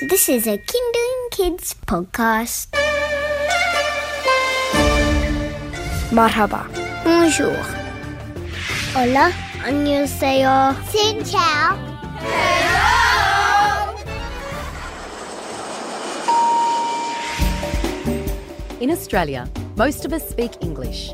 This is a Kinderling Kids podcast. Marhaba. Bonjour. Hola. 안녕하세요. Xin chào. Hello. In Australia, most of us speak English,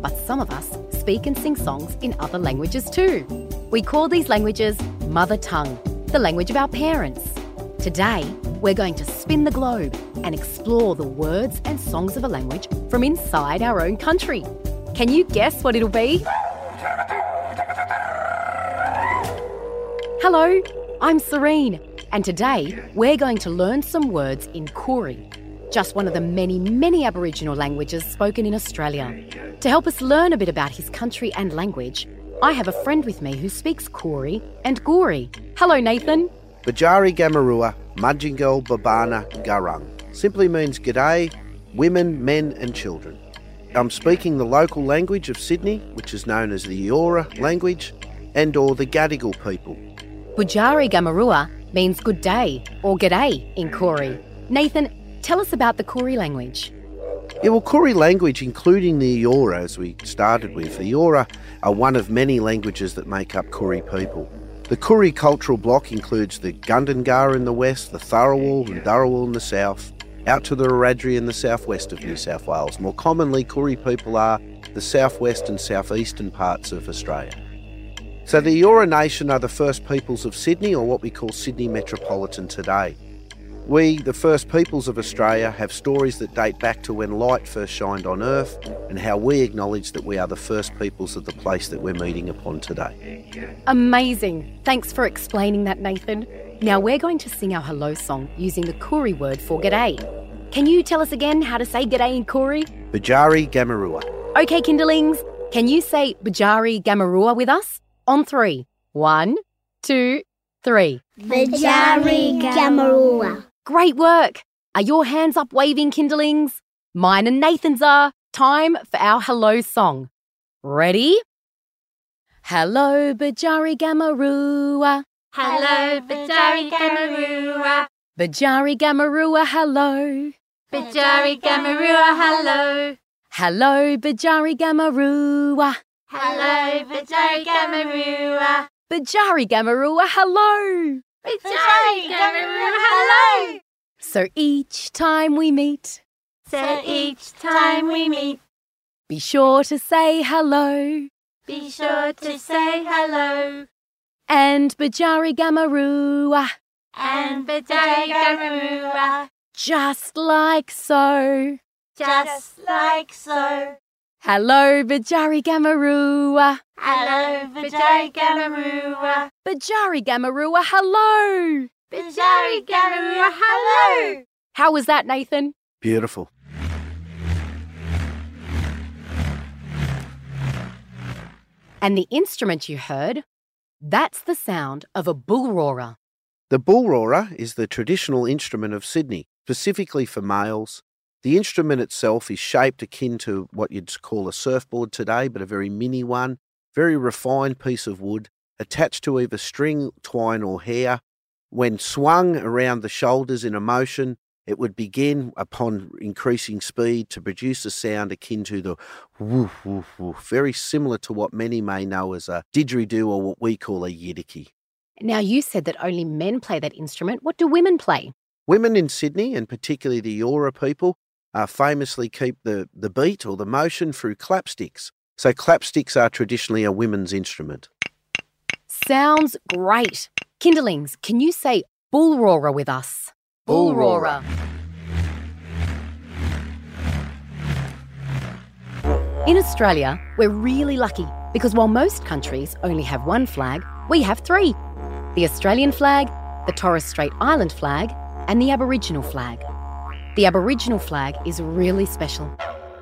but some of us speak and sing songs in other languages too. We call these languages mother tongue, the language of our parents. Today, we're going to spin the globe and explore the words and songs of a language from inside our own country. Can you guess what it'll be? Hello, I'm Serene, and today we're going to learn some words in Koori, just one of the many, many Aboriginal languages spoken in Australia. To help us learn a bit about his country and language, I have a friend with me who speaks Koori and Goori. Hello, Nathan. Bajari Gamarua, Mudjingal Babana Garung. Simply means g'day, women, men, and children. I'm speaking the local language of Sydney, which is known as the Eora language, and or the Gadigal people. Bujari Gamarua means good day or g'day in Koori. Nathan, tell us about the Koori language. Yeah, well, Koori language, including the Eora, as we started with, the Eora are one of many languages that make up Koori people. The Koori cultural block includes the Gundungurra in the west, the Tharawal and Dharawal in the south, out to the Wiradjuri in the southwest of New South Wales. More commonly, Koori people are the southwest and southeastern parts of Australia. So the Eora Nation are the first peoples of Sydney, or what we call Sydney Metropolitan today. We, the first peoples of Australia, have stories that date back to when light first shined on Earth and how we acknowledge that we are the first peoples of the place that we're meeting upon today. Amazing. Thanks for explaining that, Nathan. Now we're going to sing our hello song using the Koori word for g'day. Can you tell us again how to say g'day in Koori? Bajari Gamarua. Okay, Kinderlings, can you say Bajari Gamarua with us? On three. One, two, three. Bajari Gamarua. Great work. Are your hands up waving, Kinderlings? Mine and Nathan's are. Time for our hello song. Ready? Hello, Bajari Gamarua. Hello, Bajari Gamarua. Bajari Gamarua, hello. Bajari Gamarua, hello. Hello, Bajari Gamarua. Hello, Bajari Gamarua. Bajari Gamarua, hello. Bajari Gamarua, hello. So each time we meet, So each time we meet, be sure to say hello. be sure to say hello. And Bajari Gamarua, And Bajari Gamarua, just like so. just like so. Hello, Bajari Gamarua. Hello, Bajari Gamarua. Bajari Gamarua, hello. Bajari Gamarua, hello. How was that, Nathan? Beautiful. And the instrument you heard, that's the sound of a bull roarer. The bull roarer is the traditional instrument of Sydney, specifically for males. The instrument itself is shaped akin to what you'd call a surfboard today, but a very mini one, very refined piece of wood, attached to either string, twine, or hair. When swung around the shoulders in a motion, it would begin upon increasing speed to produce a sound akin to the woof, woof, woof, very similar to what many may know as a didgeridoo or what we call a yidaki. Now, you said that only men play that instrument. What do women play? Women in Sydney, and particularly the Eora people, uh, famously keep the, the beat or the motion through clapsticks. So clapsticks are traditionally a women's instrument. Sounds great. Kinderlings, can you say bull roarer with us? Bull roarer. In Australia, we're really lucky because while most countries only have one flag, we have three the Australian flag, the Torres Strait Island flag, and the Aboriginal flag. The Aboriginal flag is really special.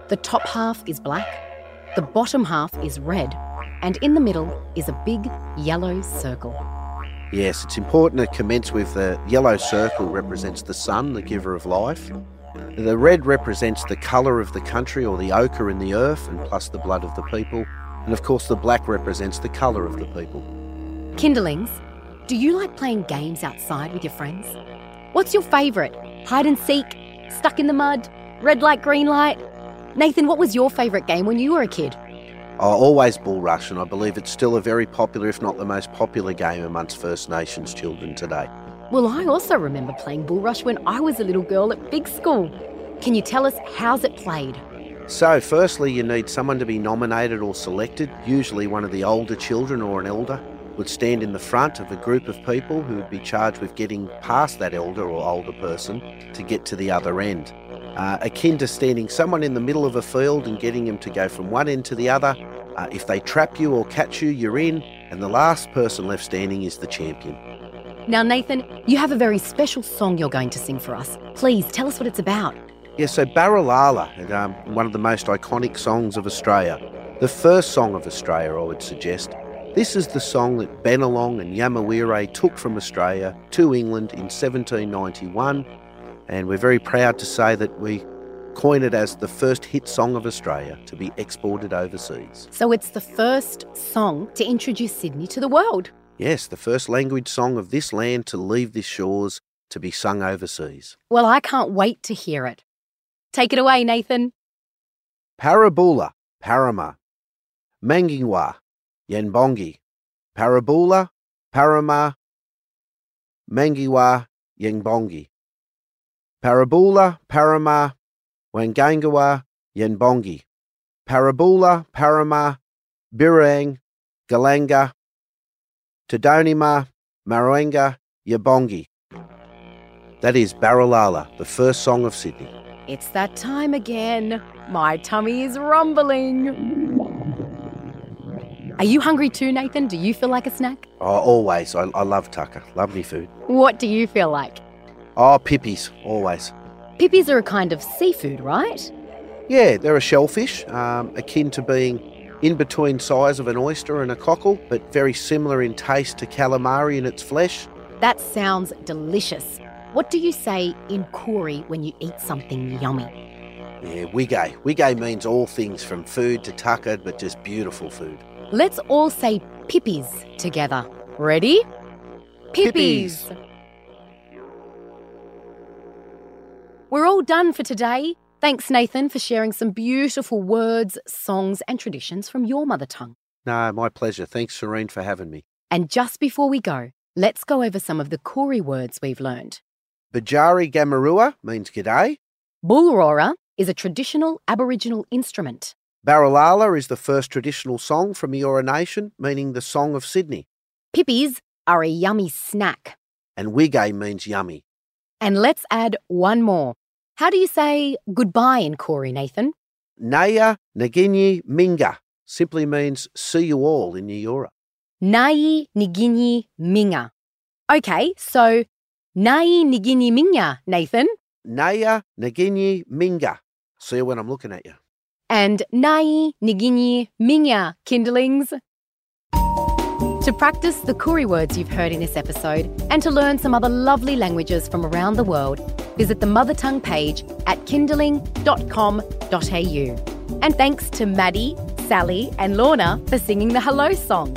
The top half is black, the bottom half is red, and in the middle is a big yellow circle. Yes, it's important to commence with the yellow circle represents the sun, the giver of life. The red represents the colour of the country or the ochre in the earth, and plus the blood of the people. And of course, the black represents the colour of the people. Kinderlings, do you like playing games outside with your friends? What's your favourite? Hide and seek? Stuck in the mud? Red light, green light? Nathan, what was your favourite game when you were a kid? Oh, always bull rush, and I believe it's still a very popular, if not the most popular game amongst First Nations children today. Well, I also remember playing bull rush when I was a little girl at big school. Can you tell us how's it played? So, firstly, you need someone to be nominated or selected, usually one of the older children or an elder, would stand in the front of a group of people who would be charged with getting past that elder or older person to get to the other end. Uh, akin to standing someone in the middle of a field and getting them to go from one end to the other. Uh, if they trap you or catch you, you're in, and the last person left standing is the champion. Now, Nathan, you have a very special song you're going to sing for us. Please tell us what it's about. Yeah, so Baralala, um, one of the most iconic songs of Australia. The first song of Australia, I would suggest. This is the song that Bennelong and Yamawere took from Australia to England in 1791, and we're very proud to say that we coined it as the first hit song of Australia to be exported overseas. So it's the first song to introduce Sydney to the world. Yes, the first language song of this land to leave these shores to be sung overseas. Well, I can't wait to hear it. Take it away, Nathan. Parabula, Parama, Mangingwa, Yenbongi, Parabula, Parama, Mangiwa, Yenbongi. Parabula, Parama, Wangangawa, Yenbongi. Parabula, Parama, Birang, Galanga, Tadonima, Maruenga, Yabongi. That is Baralala, the first song of Sydney. It's that time again. My tummy is rumbling. Are you hungry too, Nathan? Do you feel like a snack? Oh, always. I, I love tucker. Lovely food. What do you feel like? Oh, pippies, always. Pippies are a kind of seafood, right? Yeah, they're a shellfish, um, akin to being in between size of an oyster and a cockle, but very similar in taste to calamari in its flesh. That sounds delicious. What do you say in Koori when you eat something yummy? Yeah, wige. Wige means all things from food to tucker, but just beautiful food. Let's all say pippies together. Ready? Pippies. We're all done for today. Thanks, Nathan, for sharing some beautiful words, songs, and traditions from your mother tongue. No, my pleasure. Thanks, Serene, for having me. And just before we go, let's go over some of the Koori words we've learned. Bajari Gamarua means g'day. Bullroarer is a traditional Aboriginal instrument. Baralala is the first traditional song from Eora Nation, meaning the Song of Sydney. Pippies are a yummy snack. And Wige means yummy. And let's add one more. How do you say goodbye in Koori, Nathan? Naya Nagini Minga simply means see you all in Eora. Nai Nigini Minga. Okay, so Nai Nigini Minga, Nathan. Naya Nagini Minga. See you when I'm looking at you. And Nai Nigini Minga, kinderlings. To practice the Koori words you've heard in this episode and to learn some other lovely languages from around the world, visit the Mother Tongue page at kinderling.com.au. And thanks to Maddie, Sally, and Lorna for singing the Hello song.